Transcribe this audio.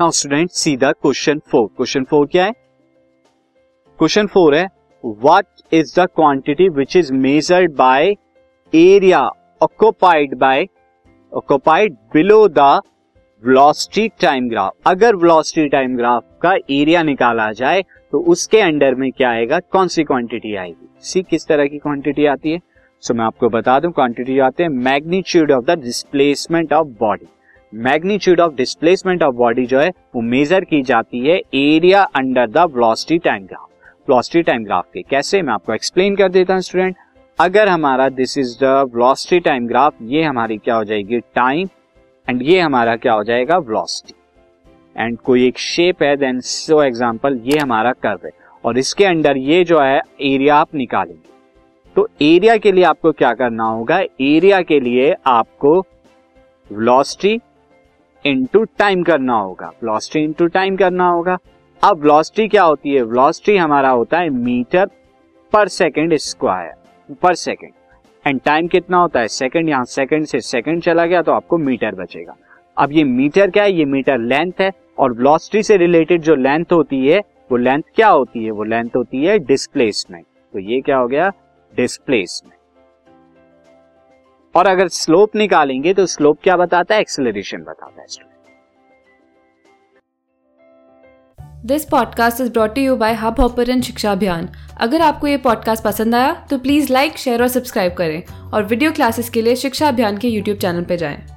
Now student see the question four question four क्या है? Question four है what is the quantity which is measured by area occupied by occupied below the velocity time graph अगर velocity time graph का area निकाला जाए तो उसके under में क्या आएगा? कौन सी क्वांटिटी आएगी? सी किस तरह की क्वांटिटी आती है? सो so, मैं आपको बता दूँ क्वांटिटी आते हैं magnitude of the displacement of body magnitude of displacement of body जो है, वो मेजर की जाती है area under the velocity time graph velocity time graph के। कैसे? मैं आपको एक्सप्लेन कर देता हूँ स्टूडेंट अगर हमारा this is the velocity time graph ये हमारी क्या हो जाएगी? टाइम एंड ये हमारा क्या हो जाएगा? वेलोसिटी एंड कोई एक शेप है देन सो एग्जांपल ये हमारा कर्व है। और इसके अंडर ये जो है एरिया आप निकालेंगे। तो एरिया के लिए आपको क्या करना होगा? एरिया के लिए आपको वेलोसिटी इनटू टाइम करना होगा। वेलोसिटी इनटू टाइम करना होगा। अब वेलोसिटी क्या होती है? वेलोसिटी हमारा होता है मीटर पर सेकंड स्क्वायर पर सेकंड एंड टाइम कितना होता है? सेकंड यहाँ सेकंड से सेकंड चला गया तो आपको मीटर बचेगा। अब ये मीटर क्या है? ये मीटर लेंथ है। और वेलोसिटी से रिलेटेड जो लेंथ होती है, वो लेंथ क्या होती है? वो लेंथ होती है डिस्प्लेसमेंट तो ये क्या हो गया? डिस्प्लेसमेंट और अगर स्लोप निकालेंगे तो स्लोप क्या बताता है? एक्सेलरेशन बताता है this podcast is brought you by Hub Hopper शिक्षा अभियान अगर आपको ये पॉडकास्ट पसंद आया तो प्लीज़ लाइक शेयर और सब्सक्राइब करें। और वीडियो क्लासेस के लिए शिक्षा अभियान के यूट्यूब चैनल पर जाएँ।